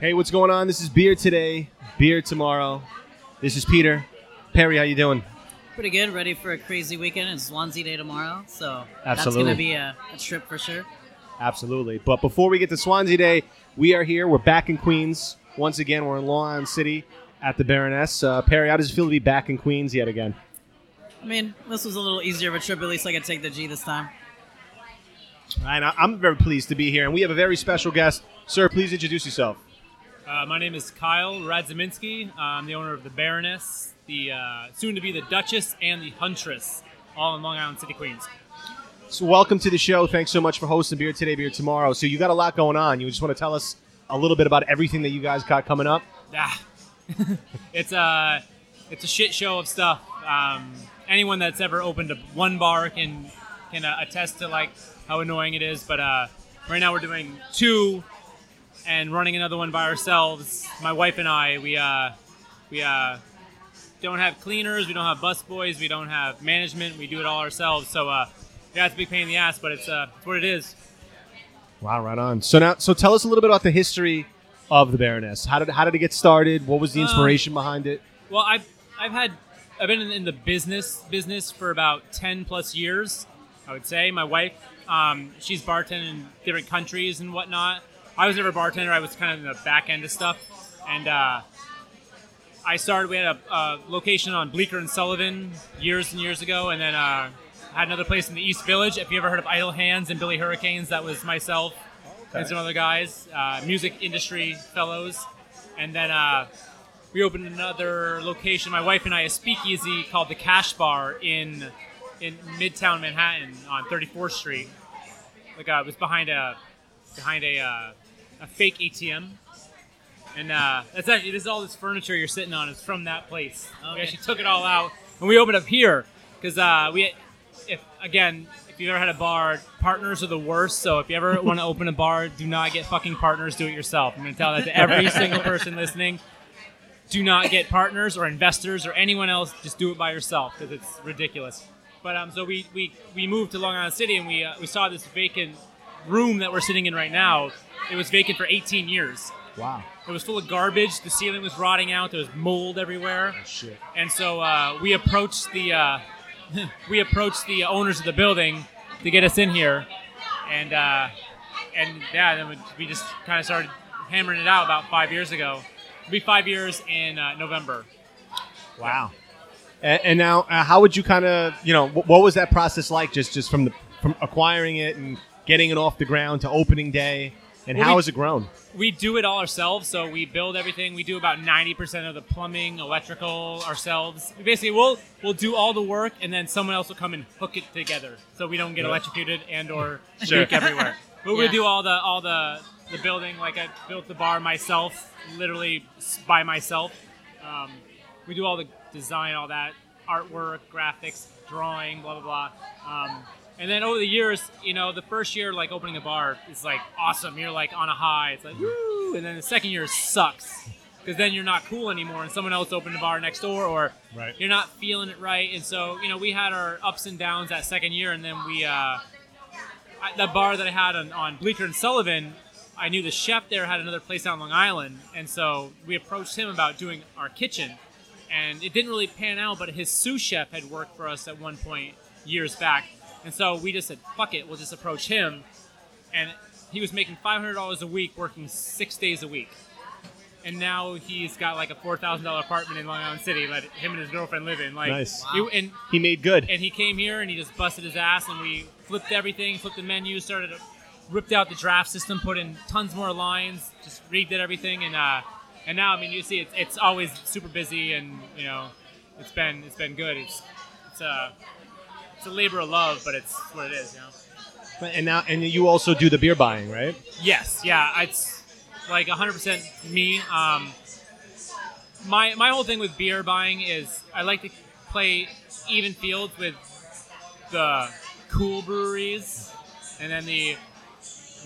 Hey, what's going on? This is beer today, beer tomorrow. This is Peter. Perry, how you doing? Pretty good. Ready for a crazy weekend. It's Swansea Day tomorrow, so that's going to be a, a trip for sure. Absolutely. But before we get to Swansea Day, we are here. We're back in Queens once again. We're in Long Island City at the Baroness. Uh, Perry, how does it feel to be back in Queens yet again? I mean, this was a little easier of a trip. At least I could take the G this time. And I'm very pleased to be here, and we have a very special guest. Sir, please introduce yourself. Uh, my name is Kyle Radziminski. I'm the owner of the Baroness, the uh, soon to be the Duchess, and the Huntress, all in Long Island City, Queens. So, welcome to the show. Thanks so much for hosting Beer Today, Beer Tomorrow. So, you got a lot going on. You just want to tell us a little bit about everything that you guys got coming up? Ah. it's a it's a shit show of stuff. Um, anyone that's ever opened a one bar can can uh, attest to like how annoying it is. But uh, right now we're doing two and running another one by ourselves. My wife and I we uh, we uh, don't have cleaners, we don't have bus boys, we don't have management. We do it all ourselves. So uh, yeah, it's a big pain in the ass, but it's uh, it's what it is. Wow, right on. So now, so tell us a little bit about the history of the Baroness. How did how did it get started? What was the Uh, inspiration behind it? Well, I've I've had I've been in, in the business business for about ten plus years. I would say my wife, um, she's bartending in different countries and whatnot. I was never a bartender. I was kind of in the back end of stuff, and uh, I started. We had a, a location on Bleecker and Sullivan years and years ago, and then uh, had another place in the East Village. If you ever heard of Idle Hands and Billy Hurricanes, that was myself and some other guys, uh, music industry fellows, and then. Uh, we opened another location. My wife and I a speakeasy called the Cash Bar in in Midtown Manhattan on 34th Street. Like uh, it was behind a behind a uh, a fake ATM, and uh, that's actually this is all this furniture you're sitting on is from that place. We actually took it all out and we opened up here because uh, we if again. If you've ever had a bar, partners are the worst. So if you ever want to open a bar, do not get fucking partners. Do it yourself. I'm going to tell that to every single person listening do not get partners or investors or anyone else. Just do it by yourself because it's ridiculous. But um, so we, we, we moved to Long Island City and we uh, we saw this vacant room that we're sitting in right now. It was vacant for 18 years. Wow. It was full of garbage. The ceiling was rotting out. There was mold everywhere. Oh, Shit. And so uh, we approached the uh, we approached the owners of the building to get us in here, and uh, and yeah, then we- just kind of started hammering it out about five years ago. It'll be five years in uh, November. Wow. And, and now, uh, how would you kind of, you know, wh- what was that process like? Just just from the from acquiring it and getting it off the ground to opening day, and Well, how we- has it grown? We do it all ourselves, so we build everything. We do about ninety percent of the plumbing, electrical ourselves. Basically, we'll we'll do all the work, and then someone else will come and hook it together, so we don't get electrocuted and or Sure. leak everywhere. But we do all the all the the building. Like I built the bar myself, literally by myself. Um, we do all the design, all that artwork, graphics, drawing, blah blah blah. Um, and then over the years, you know, the first year, like opening a bar, is like awesome. You're like on a high. It's like woo. And then the second year sucks because then you're not cool anymore, and someone else opened a bar next door, or Right. you're not feeling it right. And so, you know, we had our ups and downs that second year, and then we, uh, the bar that I had on, on Bleecker and Sullivan, I knew the chef there had another place on Long Island, and so we approached him about doing our kitchen, and it didn't really pan out. But his sous chef had worked for us at one point years back, and so we just said, "Fuck it, we'll just approach him." And he was making five hundred dollars a week, working six days a week, and now he's got like a four thousand dollar apartment in Long Island City. Let him and his girlfriend live in. Like, Nice. he- and He made good. and he came here and he just busted his ass and we flipped everything flipped the menu started ripped out the draft system put in tons more lines just redid everything and uh and now i mean you see it's, it's always super busy and you know it's been it's been good it's it's a it's a labor of love but it's what it is you know And now, and you also do the beer buying, right? Yes, yeah, it's like 100% me. Um, my my whole thing with beer buying is I like to play even fields with the cool breweries and then the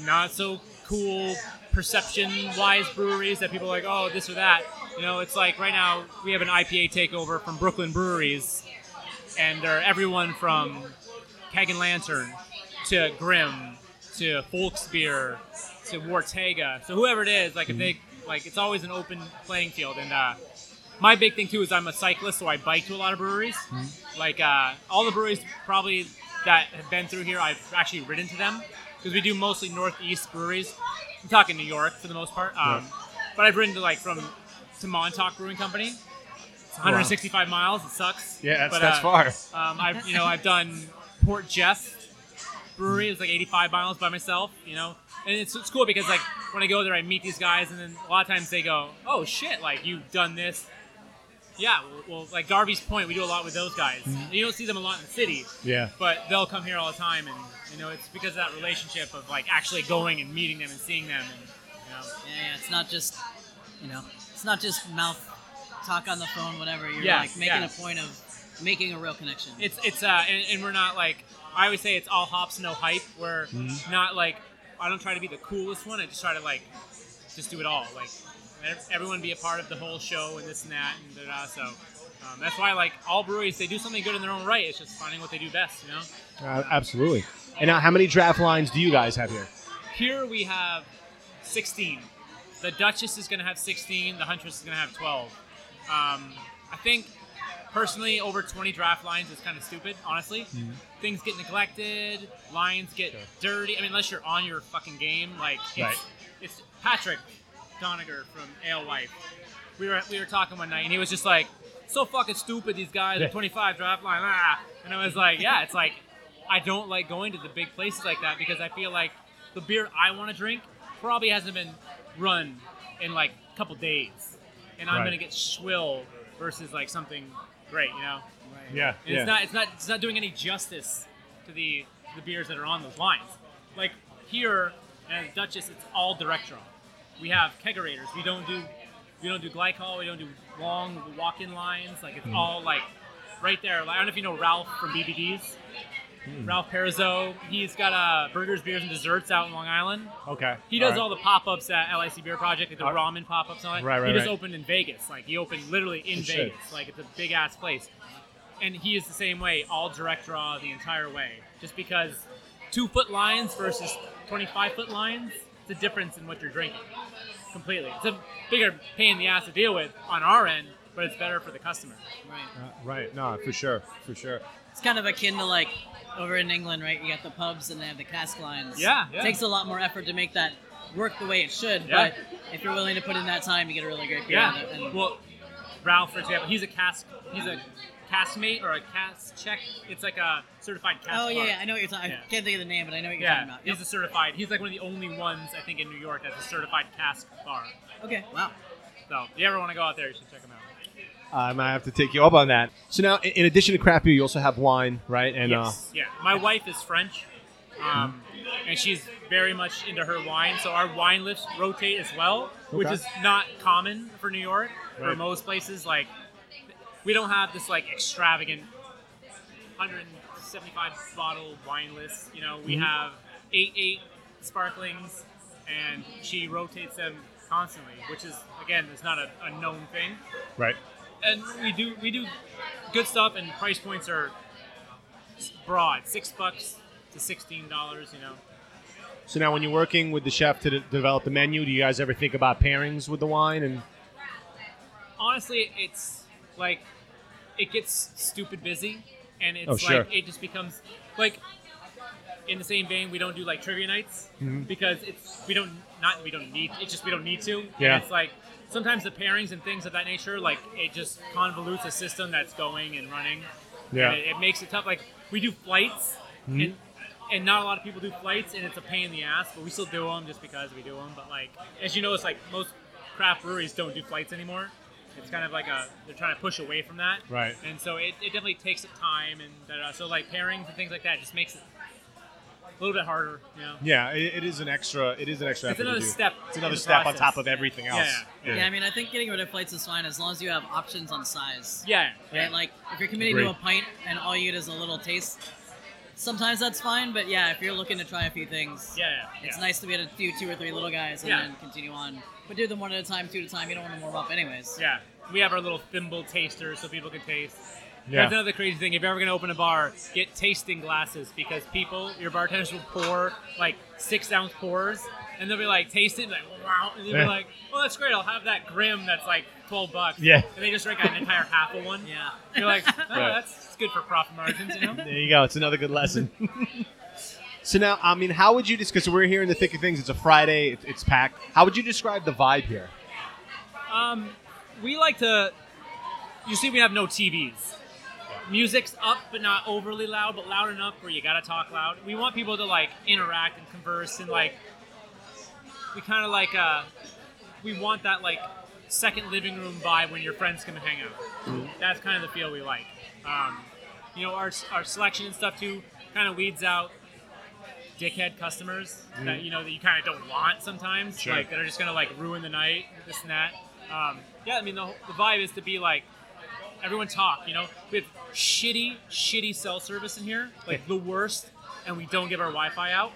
not so cool perception wise breweries that people are like, oh, this or that. You know, it's like right now we have an IPA takeover from Brooklyn Breweries, and they're everyone from Keg and Lantern to Grimm to Folksbier to Wartega. So whoever it is, like if they like, it's always an open playing field. And uh, my big thing too is I'm a cyclist, so I bike to a lot of breweries. Like uh, all the breweries probably that have been through here, I've actually ridden to them because we do mostly northeast breweries. I'm talking New York for the most part. Um, But I've ridden to like from to Montauk Brewing Company. It's 165 miles. It sucks. Yeah, that's, But, that's uh, far. um, I've you know I've done Port Jeff Brewery. It's like 85 miles by myself. You know, and it's, it's cool because like when I go there, I meet these guys, and then a lot of times they go, "Oh shit! Like you've done this." Yeah, well, well like Garvey's Point, we do a lot with those guys. You don't see them a lot in the city, Yeah. but they'll come here all the time, and you know it's because of that relationship of like actually going and meeting them and seeing them, and you know. Yeah, yeah, it's not just, you know, it's not just mouth talk on the phone, whatever. You're Yeah, like making yeah. a point of making a real connection. it's it's uh and, and we're not like I always say it's all hops no hype. We're not like I don't try to be the coolest one. I just try to like just do it all. Like everyone be a part of the whole show and this and that and da da. So um, that's why like all breweries they do something good in their own right. It's just finding what they do best. You know. Uh, absolutely. And now, how many draft lines do you guys have here? Here we have 16. The Duchess is going to have 16. The Huntress is going to have 12. Um, I think personally, over 20 draft lines is kind of stupid. Honestly, things get neglected. Lines get dirty. I mean, unless you're on your fucking game, like it's, Right. it's Patrick Donagher from Alewife. We were we were talking one night, and he was just like, "So fucking stupid. These guys Yeah. are 25 draft line." Ah. And I was like, "Yeah, it's like." I don't like going to the big places like that because I feel like the beer I want to drink probably hasn't been run in like a couple days, and I'm Right. gonna get swill versus like something great, you know. Yeah. And it's not it's not it's not doing any justice to the the beers that are on those lines. Like here at Duchess, it's all direct draw. We have kegerators. We don't do we don't do glycol. We don't do long walk-in lines. Like it's mm-hmm. all like right there. Like, I don't know if you know Ralph from BBDs. Ralph Perrazzo. He's got uh, burgers, beers, and desserts out in Long Island. Okay. He does right. all the pop-ups at LIC Beer Project, like the Uh, ramen pop-ups and all that. Right, right, He just right. opened in Vegas. Like he opened literally in shit. Vegas. Like it's a big ass place. And he is the same way, all direct draw the entire way. Just because two foot lines versus twenty five foot lines, it's a difference in what you're drinking. Completely. It's a bigger pain in the ass to deal with on our end, but it's better for the customer. right. Uh, right. No, for sure. For sure. It's kind of akin to like over in England, right? You got the pubs and they have the cask lines. Yeah, yeah. It takes a lot more effort to make that work the way it should. Yeah. But if you're willing to put in that time, you get a really great beer. Yeah. And, and Well, Ralph, for example, he's a cask. He's a castmate or a cast check. It's like a certified cast. oh yeah, yeah, I know what you're talking. Yeah. I can't think of the name, but I know what you're Yeah, talking about. he's a certified. He's like one of the only ones I think in New York that's a certified cask bar. Okay. Wow. So if you ever want to go out there, you should check him out. I might have to take you up on that. So now, in in addition to craft beer, you also have wine, right? And yes, yeah. My wife is French, um, and she's very much into her wine. So our wine lists rotate as well, which is not common for New York. For most places, like we don't have this like extravagant 175 bottle wine list. You know, we Mhm. have eight eight sparklings, and she rotates them constantly, which is again, it's not a, a known thing uh, right. And we do we do good stuff and price points are broad six bucks to sixteen dollars you know So now, when you're working with the chef to de- develop the menu, do you guys ever think about pairings with the wine? And honestly it's like it gets stupid busy and it's Oh, sure. like it just becomes like in the same vein we don't do like trivia nights Mhm. because it's we don't not we don't need it's just we don't need to Yeah. and it's like sometimes the pairings and things of that nature like it just convolutes a system that's going and running Yeah. and it, it makes it tough like we do flights Mhm. and and not a lot of people do flights and it's a pain in the ass but we still do them just because we do them but like as you know it's like most craft breweries don't do flights anymore it's kind of like a they're trying to push away from that Right. and so it, it definitely takes up time and so like pairings and things like that just makes it a little bit harder you know yeah, it, it is an extra. It is an extra. it's effort to another do. step It's another in the step on top of everything else. Yeah, yeah. Yeah. I mean, I think getting rid of plates is fine as long as you have options on size. yeah Right? Like, if you're committing Agreed. to a pint and all you get is a little taste, sometimes that's fine. But yeah, if you're looking to try a few things, yeah yeah it's yeah. nice to be able to do two or three little guys and Yeah. then continue on. But do them one at a time, two at a time. You don't want to warm up, anyways. Yeah, we have our little thimble taster so people can taste. Yeah. That's another crazy thing. If you're ever going to open a bar, get tasting glasses because people, your bartenders will pour like six ounce pours and they'll be like, taste it, and like, wow, and they'll Yeah. be like, well, that's great. I'll have that Grimm that's like twelve bucks. Yeah. and they just drink an entire half of one. Yeah. You're like, oh, Right. that's good for profit margins, you know. There you go. It's another good lesson. so now, I mean, how would you just because we're here in the thick of things? It's a Friday. It's, it's packed. How would you describe the vibe here? Um, we like to. You see, we have no TVs. Music's up, but not overly loud, but loud enough where you gotta talk loud. We want people to like interact and converse, and like we kind of like uh, we want that like second living room vibe when your friends come and hang out. That's kind of the feel we like. Um, you know, our our selection and stuff too kind of weeds out dickhead customers that you know that you kind of don't want sometimes, Sure. like that are just gonna like ruin the night, this and that. Um, yeah, I mean the, the vibe is to be like everyone talk. You know, we have shitty, shitty cell service in here, like the worst, and we don't give our Wi-Fi out,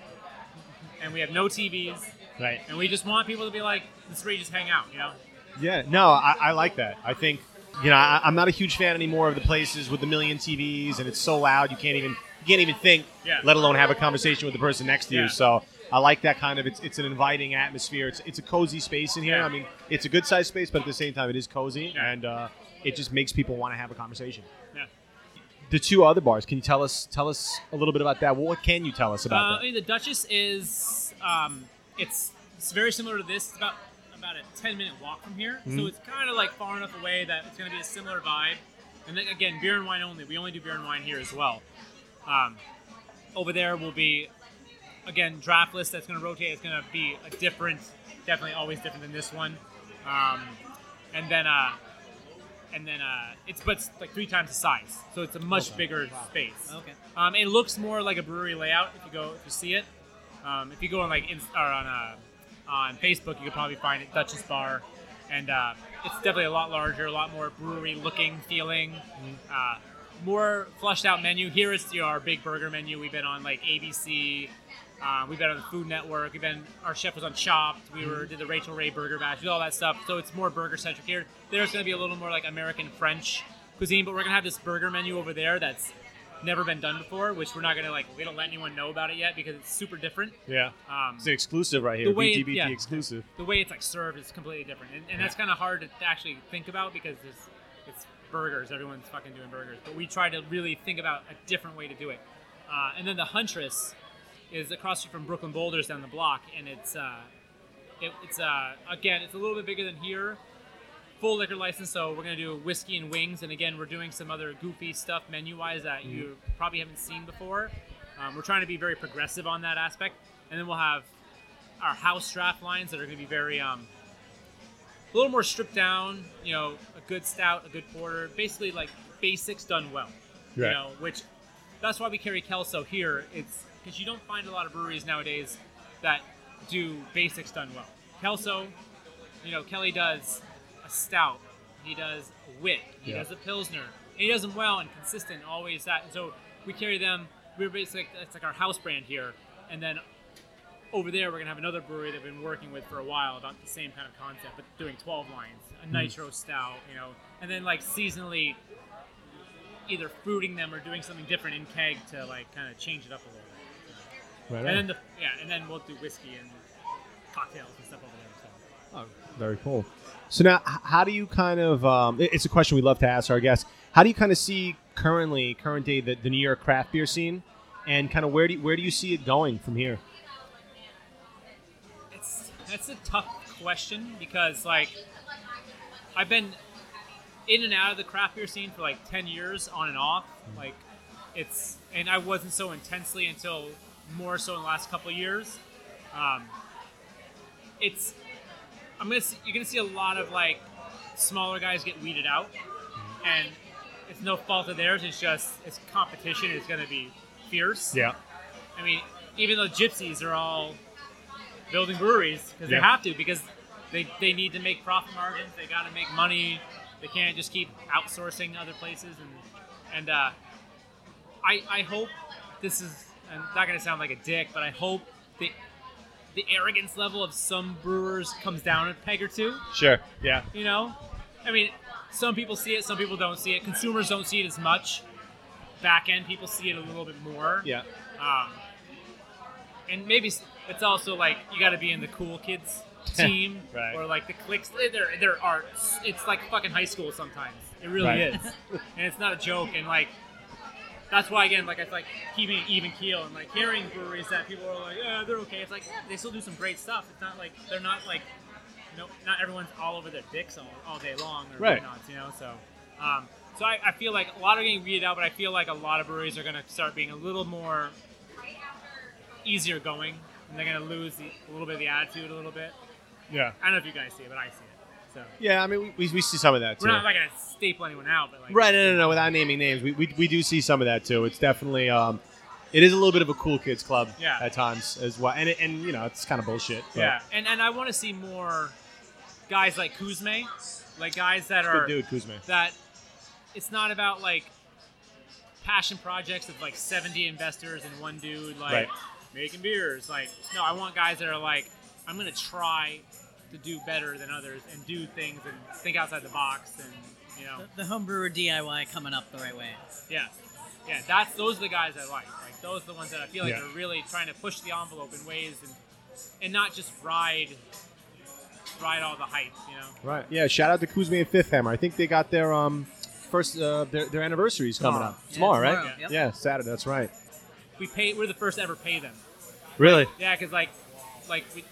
and we have no TVs, Right. and we just want people to be like, this is where you just hang out. You know, Yeah. No, I, I like that. I think you know I, I'm not a huge fan anymore of the places with the million TVs and it's so loud you can't even you can't even think, Yeah. let alone have a conversation with the person next to Yeah. you. So. I like that kind of. It's, it's an inviting atmosphere. It's, it's a cozy space in here. Yeah. I mean, it's a good sized space, but at the same time, it is cozy, and uh, it just makes people want to have a conversation. yeah. The two other bars. Can you tell us tell us a little bit about that? What can you tell us about Uh, I that? mean, the Duchess is um, it's it's very similar to this. It's about about a ten minute walk from here, Mm-hmm. so it's kind of like far enough away that it's going to be a similar vibe. And then again, beer and wine only. We only do beer and wine here as well. Um, over there will be again draft list that's going to rotate. It's going to be a different, definitely always different than this one. Um, and then uh, and then uh, it's but it's like three times the size, so it's a much bigger space. Okay. Um, it looks more like a brewery layout if you go if you see it. Um, if you go on like in, or on uh, on Facebook, you could probably find it Duchess Bar, and uh, it's definitely a lot larger, a lot more brewery looking, feeling, uh, more flushed out menu. Here is you know, our big burger menu. We've been on like ABC. Uh, we've been on the Food Network. We've been our chef was on Chopped. We were did the Rachael Ray Burger Bash, did all that stuff. So it's more burger centric here. There's going to be a little more like American French cuisine, but we're going to have this burger menu over there that's never been done before, which we're not going to like. We don't let anyone know about it yet because it's super different. Yeah, Um, it's an exclusive right here. The way it- yeah. exclusive. the way it's like served is completely different, and, and that's kind of hard to actually think about because it's it's burgers. Everyone's fucking doing burgers, but we try to really think about a different way to do it. Uh, and then the Huntress is across from Brooklyn Boulders down the block, and it's uh, it, it's uh, again it's a little bit bigger than here. Full liquor license, so we're gonna do whiskey and wings, and again we're doing some other goofy stuff menu-wise that you probably haven't seen before. Um, we're trying to be very progressive on that aspect, and then we'll have our house draft lines that are going to be very um, a little more stripped down. You know, a good stout, a good porter, basically like basics done well. You know, which that's why we carry Kelso here. It's because you don't find a lot of breweries nowadays that do basics done well. Kelso, you know, Kelly does a stout, he does a wit, he Yeah. does a pilsner, and he does them well and consistent, always that. And so we carry them. We're basically it's like our house brand here, and then over there we're gonna have another brewery that we've been working with for a while about the same kind of concept, but doing 12 lines, a hmm. nitro stout, you know, and then like seasonally either fruiting them or doing something different in keg to like kind of change it up a little bit. Right And then the yeah, and then we'll do whiskey and cocktails and stuff over there. So. Oh, very cool. So now, how do you kind of? Um, it's a question we love to ask our guests. How do you kind of see currently, current day, the, the New York craft beer scene, and kind of where do you, where do you see it going from here? It's that's a tough question because like I've been in and out of the craft beer scene for like ten years on and off. Like it's and I wasn't so intensely until more so in the last couple of years. Um, it's I'm gonna see, you're gonna see a lot of like smaller guys get weeded out, and it's no fault of theirs. It's just it's competition is gonna be fierce. Yeah. I mean, even though gypsies are all building breweries because Yeah. they have to because they, they need to make profit margins. They got to make money. They can't just keep outsourcing other places and and uh, I I hope this is I'm not gonna sound like a dick, but I hope the the arrogance level of some brewers comes down a peg or two. Sure. Yeah. You know, I mean, some people see it, some people don't see it. Consumers don't see it as much. Back end people see it a little bit more. Yeah. Um, and maybe it's also like you got to be in the cool kids team Right. or like the cliques. They're they're arts. It's like fucking high school sometimes. It really Right. is, and it's not a joke. And like that's why again, like it's like keeping it even keel and like hearing breweries that people are like, yeah, they're okay. It's like yeah, they still do some great stuff. It's not like they're not like no, not everyone's all over their dicks all, all day long or Right. whatnot, you know. So, um, so I, I feel like a lot are getting weeded out, but I feel like a lot of breweries are going to start being a little more easier going, and they're going to lose the, a little bit of the attitude a little bit. Yeah. I don't know if you guys see it, but I see it. So Yeah, I mean, we, we see some of that too. we're not like going to staple anyone out, but like Right, no, no, no. Without naming names, we, we, we do see some of that too. It's definitely, um, it is a little bit of a cool kids club Yeah. at times as well, and it, and you know it's kind of bullshit. but yeah, and and I want to see more guys like Cuzme, like guys that good are dude, Cuzme that it's not about like passion projects of like 70 investors and one dude like Right. making beers like no i want guys that are like i'm gonna try to do better than others and do things and think outside the box and you know The, the homebrewer DIY coming up the right way. yeah yeah that's those are the guys i like like those are the ones that i feel like Yeah. are really trying to push the envelope in ways and and not just ride ride all the hype you know Right. Yeah. Shout out to Cuzme and Fifth Hammer. I think they got their um first uh, their their anniversaries coming Tomorrow. up Yeah, tomorrow, right? tomorrow, yep. Yeah, Saturday. That's right. we pay we're the first to ever pay them Really? Yeah, because like, like we,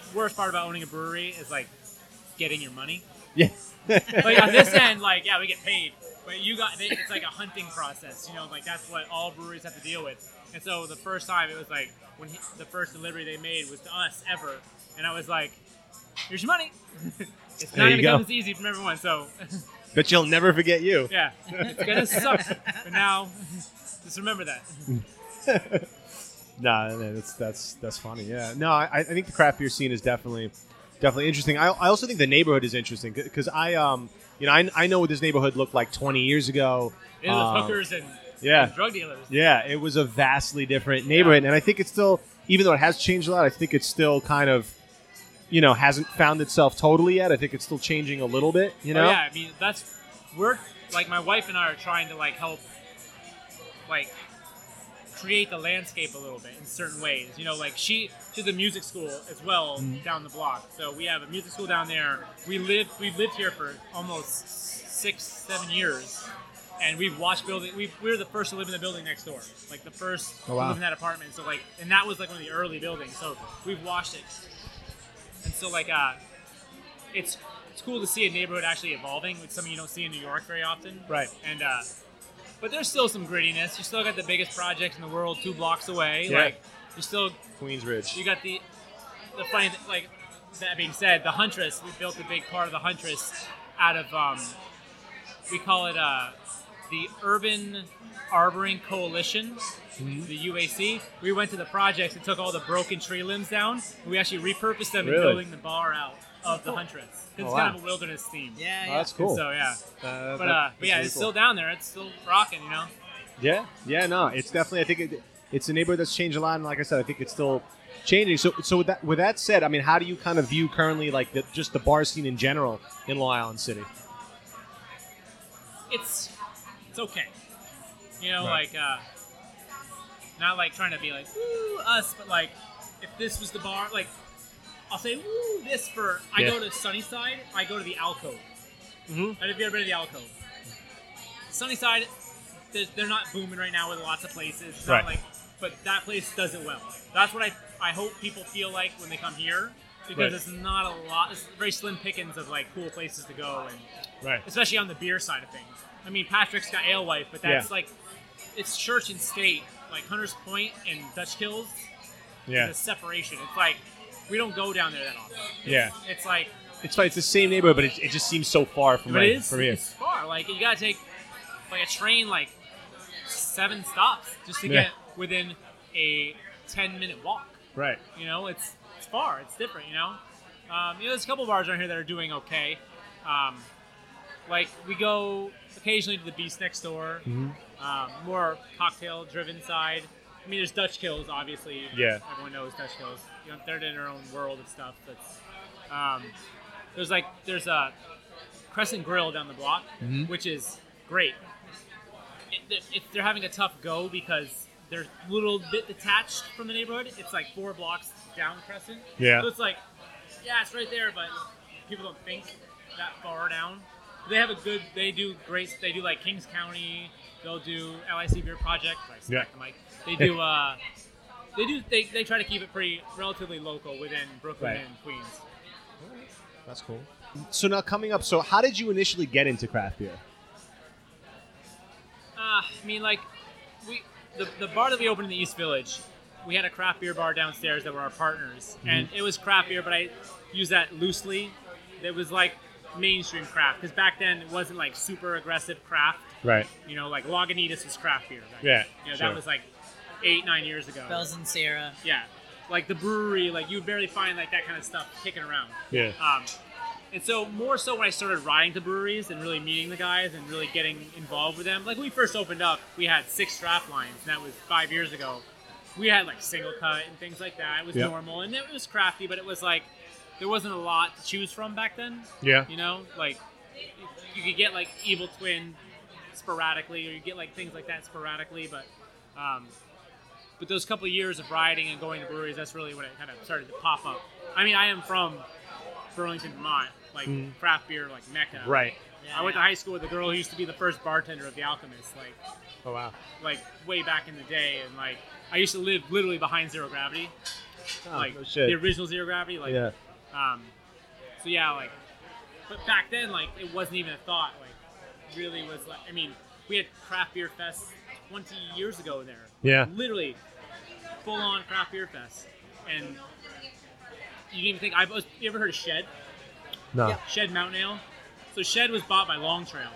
the worst part about owning a brewery is like getting your money. Yeah. Like on this end, like yeah, we get paid, but you got they, it's like a hunting process. You know, like that's what all breweries have to deal with. And so the first time it was like when he, the first delivery they made was to us ever, and I was like, "Here's your money." it's There not gonna go. come as easy from everyone. So But you'll never forget you. yeah, it's gonna suck. But now, just remember that. Nah, no, that's that's that's funny. Yeah. No, I, I think the craft beer scene is definitely definitely interesting. I, I also think the neighborhood is interesting because I um you know I, I know what this neighborhood looked like 20 years ago. It was Um, hookers and, yeah. and drug dealers. Yeah, it was a vastly different neighborhood, and I think it's still, even though it has changed a lot, I think it's still kind of, you know, hasn't found itself totally yet. I think it's still changing a little bit. You know? Oh, yeah, I mean that's we're like my wife and I are trying to like help like create the landscape a little bit in certain ways. You know, like she she's a music school as well Mm-hmm. down the block. So we have a music school down there. We live we've lived here for almost six, seven years. And we've watched building. We, we were the first to live in the building next door, like the first Oh, to wow. live in that apartment. So like, and that was like one of the early buildings. So we've watched it, and so like, uh, it's it's cool to see a neighborhood actually evolving, which something you don't see in New York very often. Right. And uh, but there's still some grittiness. You still got the biggest projects in the world two blocks away. Yeah. Like you still Queensbridge. you got the the funny th- like that being said, the Huntress. We built a big part of the Huntress out of um, we call it uh, the Urban Arboring Coalition, Mm-hmm. the UAC. We went to the projects and took all the broken tree limbs down. And we actually repurposed them Really? and building the bar out of the Huntress. 'Cause Oh, it's wow. kind of a wilderness theme. Yeah, Oh, that's cool. So yeah, Uh, but uh, but yeah, really it's cool. still down there. It's still rocking, you know. Yeah, yeah, no, it's definitely. I think it, it's a neighborhood that's changed a lot, and like I said, I think it's still changing. So, so with that, with that said, I mean, how do you kind of view currently, like the, just the bar scene in general in Long Island City? it's it's okay. You know, Right. like uh, not like trying to be like woo us, but like if this was the bar, like I'll say woo this for. I Yeah. go to Sunnyside. I go to the Alcove. Mhm. if you ever been to the Alcove? Sunnyside, they're not booming right now with lots of places. It's Right. like, but that place does it well. That's what I I hope people feel like when they come here. Because Right. it's not a lot. It's very slim pickings of like cool places to go and Right. especially on the beer side of things. I mean, Patrick's got Alewife, but that's Yeah. like it's church and state. Like Hunters Point and Dutch Kills, Yeah. the separation. It's like we don't go down there that often. Yeah. It's like, It's fine. It's the same neighborhood, but it, it just seems so far from my, it is from here. it's far. Like you gotta take like a train like seven stops just to Yeah. get within a ten minute walk. Right. You know, it's it's far. It's different. You know, um, you know, there's a couple bars around here that are doing okay. Um, like we go occasionally to the Beast next door, Mm-hmm. um, more cocktail driven side. I mean, there's Dutch Kills, obviously. Yeah. everyone knows Dutch Kills. You know, they're in their own world of stuff. That's um, there's like there's a Crescent Grill down the block, Mm-hmm. which is great. It, it, they're having a tough go because they're a little bit detached from the neighborhood. It's like four blocks down Crescent. Yeah. So it's like, yeah, it's right there, but people don't think that far down. They have a good. They do great. They do like Kings County. They'll do LIC Beer Project. I Yeah. the mic. They do. uh They do. They, they try to keep it pretty relatively local within Brooklyn Right. and Queens. That's cool. So now coming up, so how did you initially get into craft beer? Uh, I mean, like, we the, the bar that we opened in the East Village, we had a craft beer bar downstairs that were our partners, and it was craft beer, but I use that loosely. It was like mainstream craft because back then it wasn't like super aggressive craft. Right. You know, like Lagunitas was craft beer. back Yeah. You know, sure. that was like eight nine years ago. Bells and Sierra. Yeah, like the brewery, like you would barely find like that kind of stuff kicking around. Yeah. Um, and so more so when I started riding to breweries and really meeting the guys and really getting involved with them. Like when we first opened up, we had six draft lines, and that was five years ago. We had like SingleCut and things like that. It was Yep. normal and it was crafty, but it was like there wasn't a lot to choose from back then. Yeah. You know, like you could get like Evil Twin sporadically, or you get like things like that sporadically, but um, but those couple of years of riding and going to breweries, that's really when it kind of started to pop up. I mean, I am from Burlington, Vermont, like Mhm. craft beer, like mecca. Right. I went to high school with a girl who used to be the first bartender of the Alchemist, like Oh wow. like way back in the day, and like I used to live literally behind Zero Gravity, like Oh, no shit. the original Zero Gravity, like yeah. um, so yeah, like, but back then, like, it wasn't even a thought. Like, really was like, I mean, we had craft beer fest 20 years ago there. Yeah. Literally, full on craft beer fest, and you didn't even think. I've You ever heard of Shed? No. Yeah. Shed Mountain Ale. So Shed was bought by Long Trail.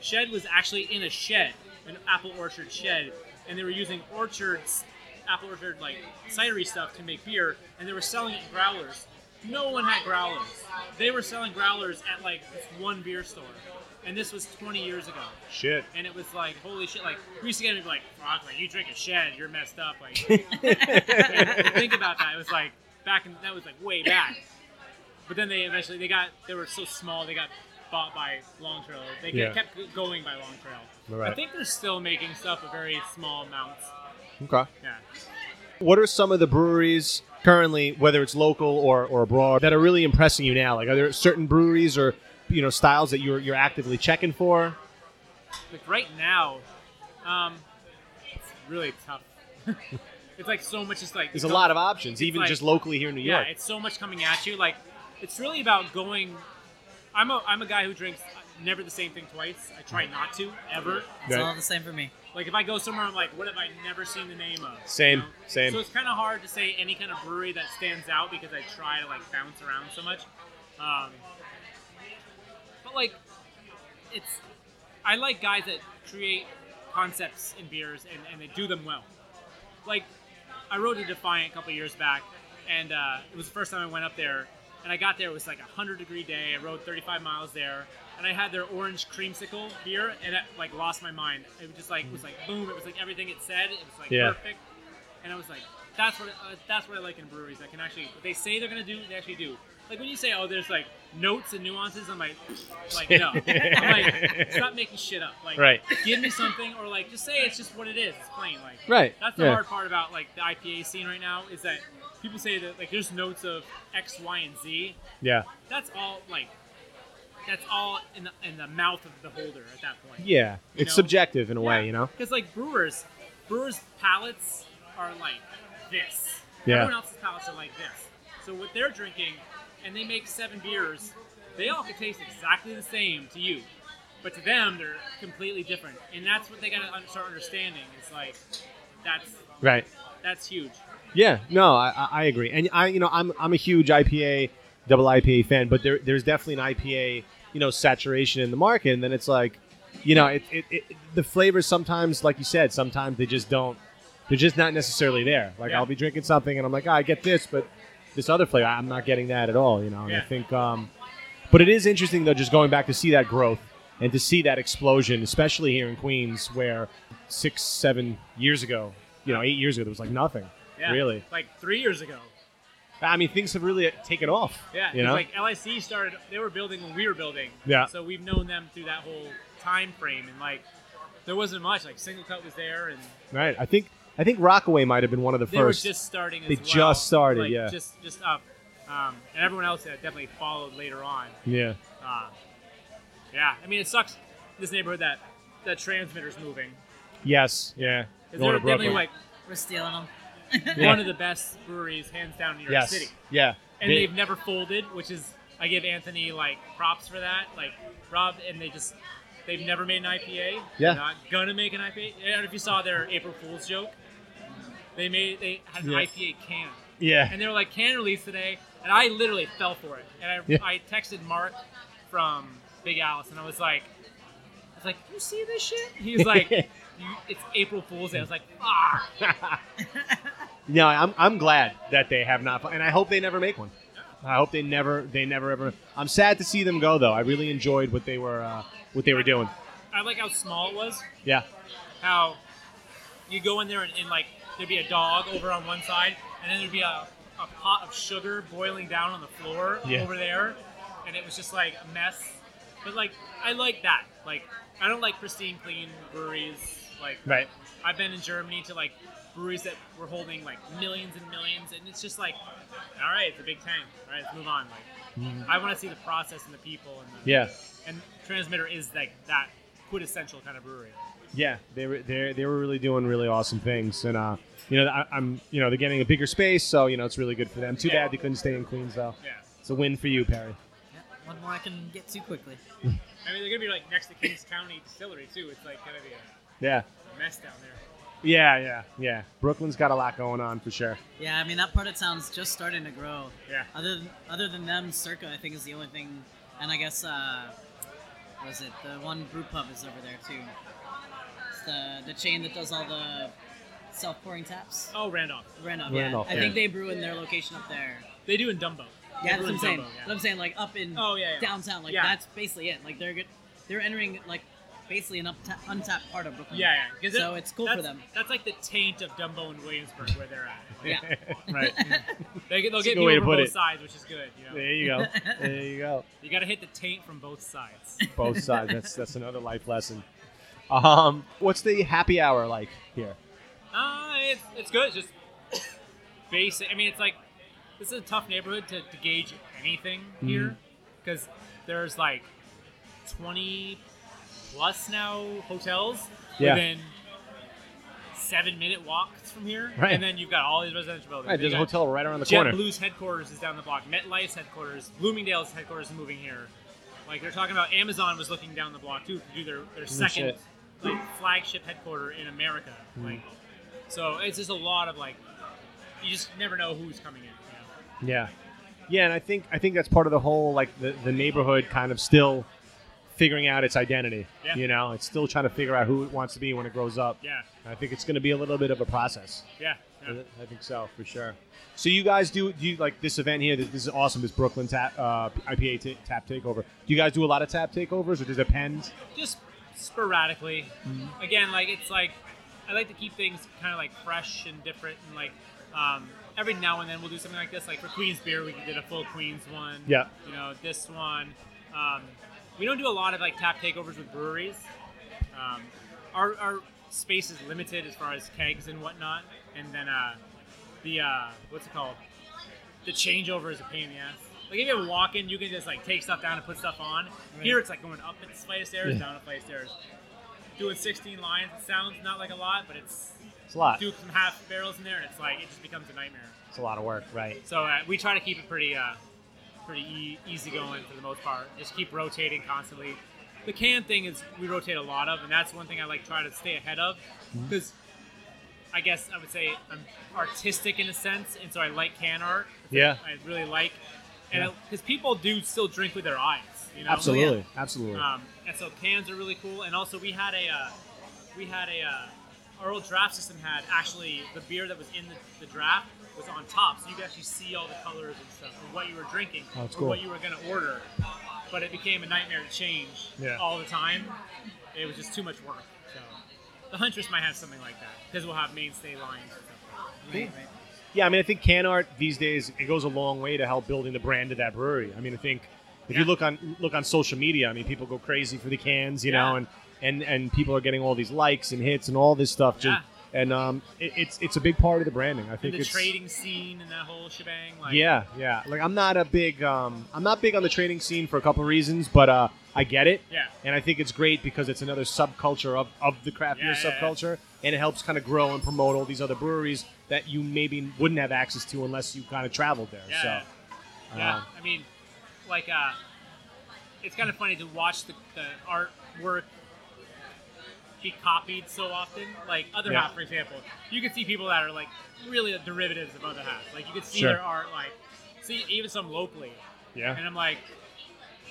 Shed was actually in a shed, an apple orchard shed, and they were using orchards, apple orchard like cidery stuff to make beer, and they were selling it in growlers. No one had growlers. They were selling growlers at like this one beer store, and this was 20 years ago. Shit. And it was like, holy shit! Like we used to get people like, "Fuck, like you drink a shed, you're messed up." Like, think about that. It was like back in that was like way back. But then they eventually they got they were so small they got bought by Long Trail. They Yeah. kept going by Long Trail. Right. I think they're still making stuff at very small amounts. Okay. Yeah. What are some of the breweries currently, whether it's local or, or abroad, that are really impressing you now? Like, are there certain breweries or you know styles that you're you're actively checking for? Like right now, um, it's really tough. it's like so much. Just like There's a lot of options, even like- just locally here in New yeah, York. it's so much coming at you. Like, it's really about going. I'm a I'm a guy who drinks never the same thing twice. I try not to ever. It's Right. all the same for me. Like if I go somewhere, I'm like, what have I never seen the name of? Same, You know? same. So it's kind of hard to say any kind of brewery that stands out because I try to like bounce around so much. Um, but like, it's I like guys that create concepts in beers and, and they do them well. Like, I rode a Defiant a couple years back, and uh, it was the first time I went up there. And I got there, it was like a hundred degree day. I rode 35 miles there, and I had their orange creamsicle beer, and it like lost my mind. It was just like was like boom. It was like everything it said. It was like Yeah. perfect, and I was like, that's what uh, that's what I like in breweries. That can actually what they say they're gonna do, they actually do. Like when you say, oh, there's like notes and nuances, I'm like, like no, I'm like, stop making shit up. Like, Right. give me something, or like just say it's just what it is. It's plain. Like, Right, That's the yeah. hard part about like the IPA scene right now is that people say that like there's notes of X, Y, and Z. yeah. That's all like that's all in the in the mouth of the holder at that point. Yeah. You It's know? subjective in a way, you know. Because like brewers, brewers' palates are like this. Yeah. Everyone else's palates are like this. So what they're drinking, and they make seven beers, they all can taste exactly the same to you, but to them they're completely different. And that's what they gotta un- start understanding. It's like that's Right. that's huge. Yeah, no, I, I- agree, and I, you know, I'm I'm a huge IPA, double IPA fan, but there there's definitely an IPA, you know, saturation in the market, and then it's like, you know, it, it, it the flavors sometimes, like you said, sometimes they just don't, they're just not necessarily there. Like Yeah. I'll be drinking something and I'm like, "Ah, I get this, but this other flavor, I'm not getting that at all, you know. And I think, um, but it is interesting though, just going back to see that growth and to see that explosion, especially here in Queens, where six, seven years ago, you know, eight years ago, there was like nothing. Yeah. Really? Like three years ago. I mean, things have really taken off. Yeah. You know? Like LIC started they were building when we were building. Yeah. So we've known them through that whole time frame and like there wasn't much. Like SingleCut was there and right. I think I think Rockaway might have been one of the They first. were just starting. As They well, just started, like, yeah. Just just up, um, and everyone else definitely followed later on. yeah. Uh, yeah, I mean it sucks. This neighborhood that that transmitter's moving. Yes. Yeah. Going They're definitely like We're stealing them. Yeah. one of the best breweries, hands down, in New York yes. City. Yeah. And They- they've never folded, which is I give Anthony like props for that. Like Rob, and they just they've never made an IPA. Yeah. They're not gonna make an IPA. And if you saw their April Fool's joke, they made they had an Yeah. IPA can. yeah. and they were like can release today and i literally fell for it and i, Yeah. I texted mark from big alice and i was like i was like you see this shit he was like you, it's april fool's day i was like ah No, I'm, I'm glad that they have not, and I hope they never make one. I hope they never they never ever. I'm sad to see them go though. I really enjoyed what they were uh, what they were doing. i like how small it was Yeah, how you go in there and, and like there'd be a dog over on one side and then there'd be a, a pot of sugar boiling down on the floor Yeah. over there and it was just like a mess but like i like that like i don't like pristine clean breweries like right. I've been in Germany to like breweries that were holding like millions and millions, and it's just like, all right, it's a big tank. All right, let's move on. Like, I want to see the process and the people, and the, Mm-hmm. Yeah, And Transmitter is like that quintessential kind of brewery. Yeah. They were they they were really doing really awesome things, and uh, you know I, I'm you know they're getting a bigger space, so you know it's really good for them. Too bad they couldn't stay in Queens though. Yeah. It's a win for you, Perry. Yeah, one more I can get to quickly. I mean, they're gonna be like next to Kings County Distillery too. It's like gonna be a Yeah, mess down there. yeah, yeah, yeah. Brooklyn's got a lot going on for sure. Yeah, I mean that part of town's just starting to grow. Yeah. Other than, other than them, Circa I think is the only thing, and I guess uh, was it the one brew pub is over there too. It's the the chain that does all the self pouring taps. Oh, Randolph. Randolph, Randolph. I yeah. think they brew in their location up there. They do in Dumbo. Yeah, brew that's what I'm saying. Dumbo, yeah. But I'm saying like up in Oh, yeah, yeah. downtown, like Yeah. that's basically it. Like they're good, they're entering like basically an upta- untapped part of Brooklyn. Yeah, yeah. 'cause So it- it's cool for that's- them. That's like the taint of Dumbo and Williamsburg where they're at. Yeah. right. They, they'll That's get good people way to from put both it. sides, which is good. You know, There you go. There you go. you got to hit the taint from both sides. Both sides. That's that's another life lesson. Um, what's the happy hour like here? Uh, it's, it's good. It's just basic. I mean, it's like this is a tough neighborhood to, to gauge anything Mm-hmm. here because there's like 20 plus now hotels Yeah. within seven minute walks from here. Right. And then you've got all these residential buildings. Right, there's a hotel right around the corner. JetBlue's headquarters is down the block. MetLife's headquarters, Bloomingdale's headquarters is moving here. Like they're talking about, Amazon was looking down the block too to do their, their second shit. Like flagship headquarter in America. Hmm. Like, so it's just a lot of like, you just never know who's coming in. You know? Yeah, yeah, and I think I think that's part of the whole like the, the neighborhood kind of still figuring out its identity. Yeah. You know, it's still trying to figure out who it wants to be when it grows up. Yeah, I think it's going to be a little bit of a process. yeah, yeah. I think so for sure. So you guys do do you like this event here? This, this is awesome. This Brooklyn tap uh, IPA ta tap takeover. Do you guys do a lot of tap takeovers, or does it depend? Just sporadically. Mm-hmm. Again, like it's like I like to keep things kind of like fresh and different, and like um, every now and then we'll do something like this. Like for Queens beer, we did a full Queens one. Yeah. You know, this one. Um, we don't do a lot of like tap takeovers with breweries. Um, our, our space is limited as far as kegs and whatnot, and then uh, the uh, what's it called? The changeover is a pain in the ass. Like if you walk in, you can just like take stuff down and put stuff on. Here it's like going up a flight of stairs, Yeah. down a flight of stairs. Doing 16 lines, it sounds not like a lot, but it's It's a lot. do some half barrels in there, and it's like it just becomes a nightmare. It's a lot of work, right? So uh, we try to keep it pretty, uh, pretty e- easy going for the most part. Just keep rotating constantly. The can thing is we rotate a lot of, and that's one thing I like try to stay ahead of Mm-hmm. because I guess I would say I'm artistic in a sense, and so I like can art. Yeah. I really like, and Yeah. because people do still drink with their eyes, you know. Absolutely, absolutely. Um, and so cans are really cool. And also we had a, uh, we had a, uh, our old draft system had actually the beer that was in the, the draft was on top, so you could actually see all the colors and stuff of what you were drinking Oh, or cool. what you were going to order. But it became a nightmare to change Yeah. all the time. It was just too much work. So the Huntress might have something like that because we'll have mainstay lines and stuff. Like Right, right. Yeah, I mean, I think can art these days it goes a long way to help building the brand of that brewery. I mean, I think if you look on look on social media, I mean, people go crazy for the cans, you Yeah. know, and and and people are getting all these likes and hits and all this stuff. Just, Yeah. and um, it, it's it's a big part of the branding. I And think the it's trading scene and that whole shebang. Like, yeah, yeah. Like I'm not a big um, I'm not big on the trading scene for a couple of reasons, but uh, I get it. Yeah. And I think it's great because it's another subculture of, of the craft beer Yeah, yeah, yeah. subculture, and it helps kind of grow and promote all these other breweries that you maybe wouldn't have access to unless you kind of traveled there. Yeah. So, Yeah, uh, I mean, like, uh, it's kind of funny to watch the, the artwork be copied so often. Like other Yeah. half, for example, you can see people that are like really derivatives of other half. Like you can see Sure. their art, like see even some locally, yeah, and I'm like,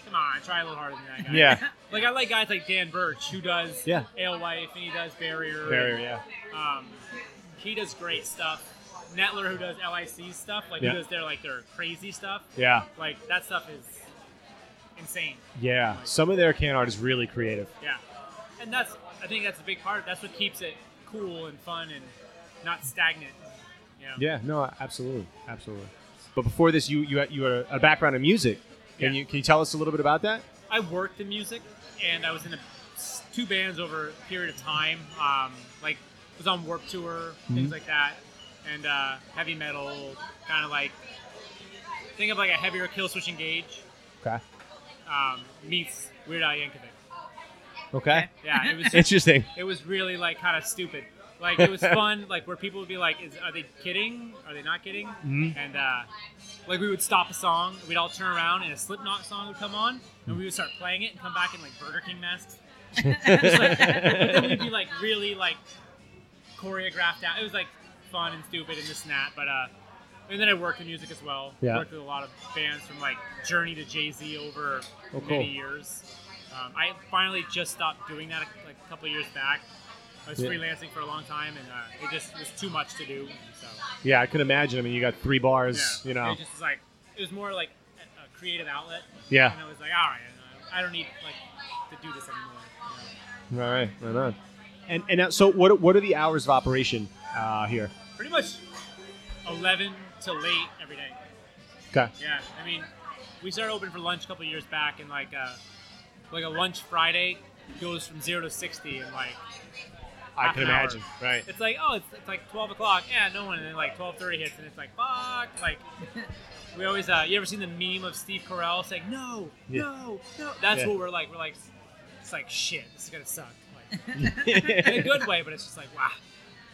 come on, try a little harder than that guy. yeah, Like I like guys like Dan Birch who does Yeah. Alewife and he does Barrier. very yeah, Um, he does great stuff. Netler who does LIC stuff, like Yeah. who does their like their crazy stuff. yeah, Like that stuff is insane. yeah. Some of their can art is really creative. Yeah, and that's I think that's a big part. That's what keeps it cool and fun and not stagnant. You know? Yeah, no, absolutely, absolutely. But before this, you you had, you had a background in music. Can Yeah. you can you tell us a little bit about that? I worked in music, and I was in a, two bands over a period of time. Um, like was on Warped Tour, things Mhm. like that, and uh, heavy metal, kind of like think of like a heavier Killswitch Engage Okay. um, meets Weird Al Yankovic. Okay. Yeah, it was Interesting. it was really like kind of stupid. Like it was fun, like where people would be like, "Is are they kidding? Are they not kidding?" Mhm. And uh, like we would stop a song, we'd all turn around, and a Slipknot song would come on, and we would start playing it and come back in like Burger King masks. Like, but then we'd be like really like choreographed out. It was like fun and stupid and this and that. But uh, and then I worked in music as well. Yeah. Worked with a lot of bands from like Journey to Jay Z over Oh, cool. many years. Um, I finally just stopped doing that a, like a couple of years back. I was Yeah. freelancing for a long time, and uh, it just was too much to do. So Yeah, I can imagine. I mean, you got three bars. yeah, You know. it just was like it was more like a, creative outlet. Yeah. and I was like, all right, I don't need like to do this anymore. you know. All right. Right on. And and now, so what what are the hours of operation uh, here? Pretty much eleven to late every day. Okay. Yeah, I mean, we started open for lunch a couple of years back, and like uh, like a lunch Friday goes from zero to sixty, and like I can an hour. imagine. Right. it's like oh, it's, it's like twelve o'clock, yeah, no one, and then like twelve thirty hits, and it's like fuck, like. We always, uh, you ever seen the meme of Steve Carell saying no, Yeah. no, no? That's Yeah. what we're like. We're like, it's like shit. This is gonna suck. In a good way, but it's just like wow.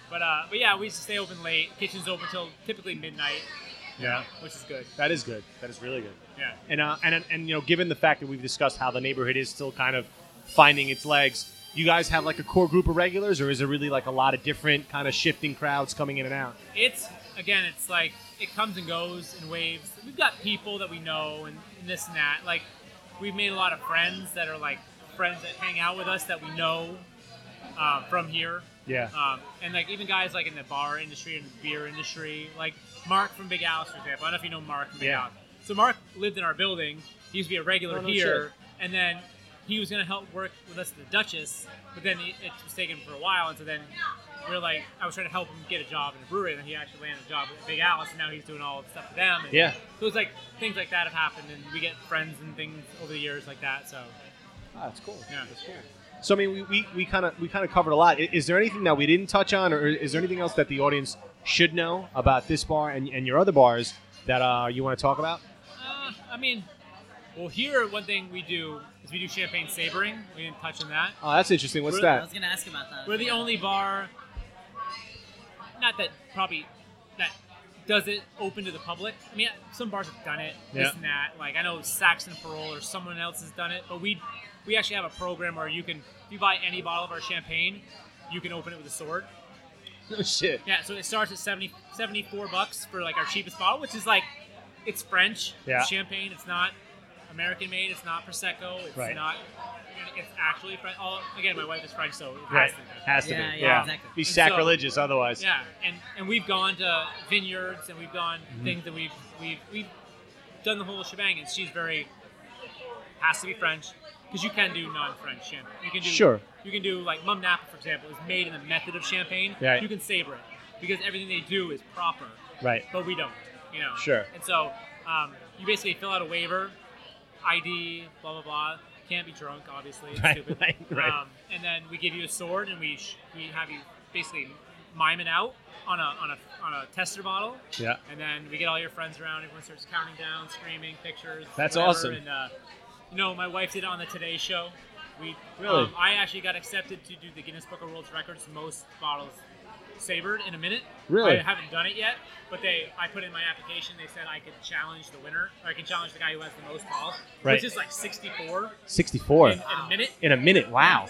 But uh, but yeah, we used to stay open late. Kitchen's open till typically midnight. Yeah. which is good. That is good. That is really good. Yeah. And uh, and and you know, given the fact that we've discussed how the neighborhood is still kind of finding its legs, you guys have like a core group of regulars, or is it really like a lot of different kind of shifting crowds coming in and out? It's again, it's like it comes and goes in waves. We've got people that we know and, and this and that. Like we've made a lot of friends that are like friends that hang out with us that we know uh, from here. Yeah. Um, and like even guys like in the bar industry and the beer industry, like Mark from Big Alice, for example. I don't know if you know Mark from Big Yeah. Alice. So Mark lived in our building. He used to be a regular Oh, no here, and then he was going to help work with us at the Duchess, but then it, it was taken for a while, and so then we are like, I was trying to help him get a job in a brewery, and then he actually landed a job at Big Alice, and now he's doing all the stuff with them. And Yeah. So it's like things like that have happened, and we get friends and things over the years like that. So Ah, that's cool. Yeah. That's cool. So I mean, we- we we kind of we kind of covered a lot. I- Is there anything that we didn't touch on, or is there anything else that the audience should know about this bar and, and your other bars that uh, you want to talk about? Uh, I mean, well, here one thing we do is we do champagne sabering. We didn't touch on that. Oh, that's interesting. What's Really? I that? was gonna ask about that. We're the only bar, not that probably that does it open to the public. I mean, some bars have done it, this Yeah. and that. Like I know Saxon Parole or someone else has done it, but we we actually have a program where you can, if you buy any bottle of our champagne, you can open it with a sword. Oh shit. Yeah, so it starts at 70, 74 bucks for like our cheapest bottle, which is like it's French, Yeah. it's champagne, it's not American made, it's not prosecco, it's Right. not it's actually French. All, again, my wife is French, so it Right. has to be. Has to Yeah, be. yeah, exactly. Be And so- sacrilegious otherwise. Yeah, and and we've gone to vineyards and we've gone Mm-hmm. things that we've we've we've done the whole shebang, and she's very has to be French because you can do non-French champagne. You can do Sure. You can do like Mumm Napa, for example, is made in the method of champagne. Right. You can saber it because everything they do is proper, Right. but we don't. You know. Sure. And so um, you basically fill out a waiver, ID, blah blah blah. Can't be drunk, obviously. It's Right, stupid. right, right. Um, and then we give you a sword, and we sh- we have you basically mime it out on a on a on a tester bottle, Yeah. and then we get all your friends around. Everyone starts counting down, screaming, pictures. That's whatever, awesome. And uh, you know, my wife did it on the Today Show. We Really? um, I actually got accepted to do the Guinness Book of World Records most bottles sabered in a minute. Really? I haven't done it yet, but they I put in my application. They said I could challenge the winner, or I can challenge the guy who has the most balls, Right. which is like 64 64 in, in a minute. in a minute. Wow.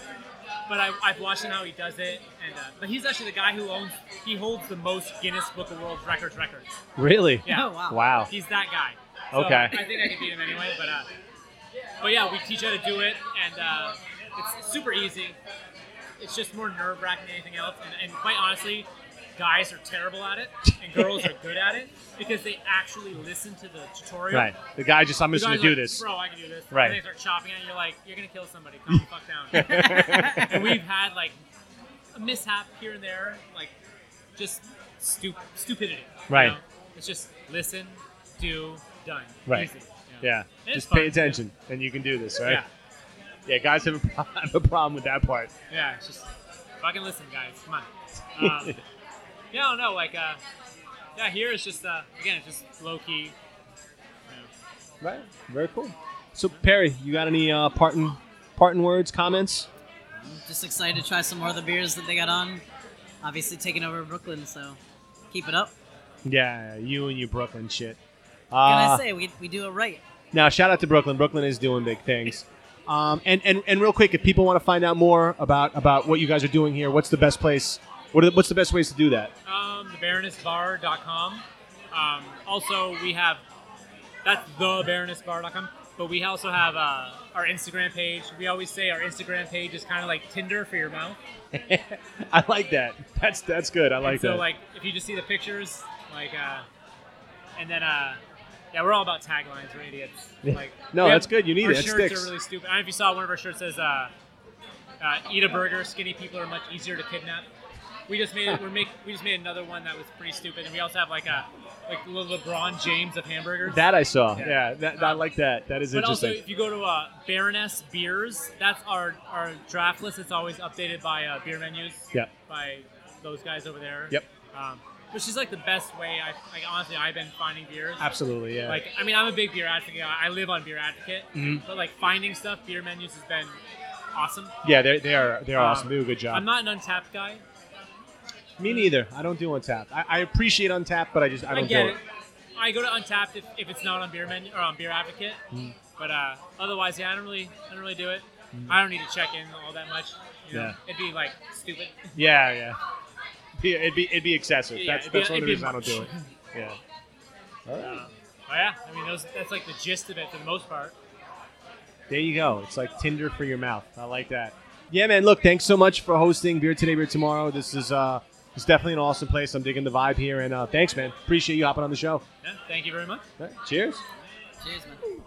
But I, I've watched him how he does it, and uh, but he's actually the guy who owns he holds the most Guinness Book of World Records records. Really? Yeah. Oh, wow. Wow. He's that guy. So Okay. I think I can beat him anyway, but uh, but yeah, we teach you how to do it, and uh, it's super easy. It's just more nerve wracking than anything else, and, and quite honestly, guys are terrible at it, and girls are good at it because they actually listen to the tutorial. Right. The guy just, I'm just going to do like, this. Bro, I can do this. Right. And they start chopping at it, you're like, you're gonna kill somebody. Calm the fuck down. and we've had like a mishap here and there, like just stup- stupidity. you Right. know? It's just listen, do, done. Right. Easy. Yeah. It's Just fun, pay attention, and you can do this, right? Yeah. Yeah, guys have a, pro- have a problem with that part. Yeah. It's just fucking listen, guys. Come on. Um, yeah, I don't know. Like, uh, yeah, here it's just uh, again, it's just low key. you know. Right. Very cool. So Perry, you got any uh, parting parting words, comments? Just excited to try some more of the beers that they got on. Obviously taking over Brooklyn, so keep it up. Yeah, you and your Brooklyn shit. What can Uh, I say? We, we do it right. Now, shout out to Brooklyn. Brooklyn is doing big things. Um, and, and and real quick, if people want to find out more about about what you guys are doing here, what's the best place? What are the, what's the best ways to do that? Um, thebaronessbar.com. Um, also, we have that's thebaronessbar.com, but we also have uh, our Instagram page. We always say our Instagram page is kind of like Tinder for your mouth. I like that. That's that's good. I like And so, that. like, if you just see the pictures, like, uh, and then, uh, yeah, we're all about taglines. We're idiots. Like, No, we that's have- good. You need our it. It shirts sticks. are really stupid. I don't know if you saw one of our shirts says, uh, uh, "Eat a burger. Skinny people are much easier to kidnap." We just made we're make we just made another one that was pretty stupid, and we also have like a like the LeBron James of hamburgers. that I saw. Yeah. Yeah, that, I like that. That is interesting. but also, if you go to uh, Baroness Beers, that's our our draft list. It's always updated by uh, beer menus. Yeah. By those guys over there. Yep. Um, which is like the best way. I like honestly, I've been finding beers. Absolutely. Yeah. Like, I mean, I'm a big beer advocate. I live on Beer Advocate, Mhm. but like finding stuff, beer menus has been awesome. yeah, they they are they are Um, awesome. They do a good job. I'm not an Untappd guy. Me neither. I don't do Untappd. I, I appreciate Untappd, but I just I I, don't get do it. I go to Untappd if, if it's not on Beer Menu or on Beer Advocate, Mm. but uh, otherwise, yeah, I don't really, I don't really do it. I don't need to check in all that much. You know? Yeah. It'd be like stupid. Yeah, yeah. Be- It'd be it'd be excessive. Yeah, that's it'd be- that's one of it'd the be reasons I don't do it. Yeah. All right. Uh, yeah, I mean, those, that's like the gist of it for the most part. There you go. It's like Tinder for your mouth. I like that. Yeah, man. Look, thanks so much for hosting Beer Today, Beer Tomorrow. This is uh, it's definitely an awesome place. I'm digging the vibe here, and uh, thanks, man. Appreciate you hopping on the show. Yeah, thank you very much. All right, cheers. Cheers, man.